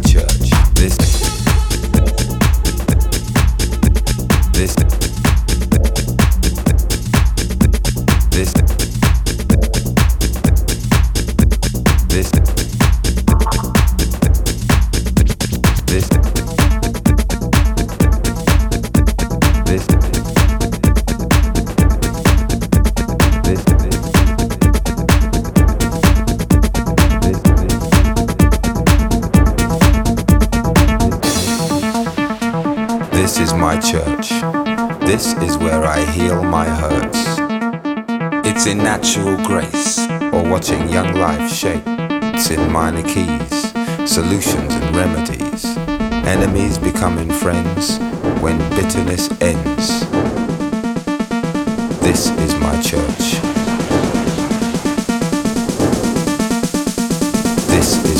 church. This, this, this. This is where I heal my hurts. It's in natural grace or watching young life shape. It's in minor keys, solutions and remedies. Enemies becoming friends when bitterness ends. This is my church. This is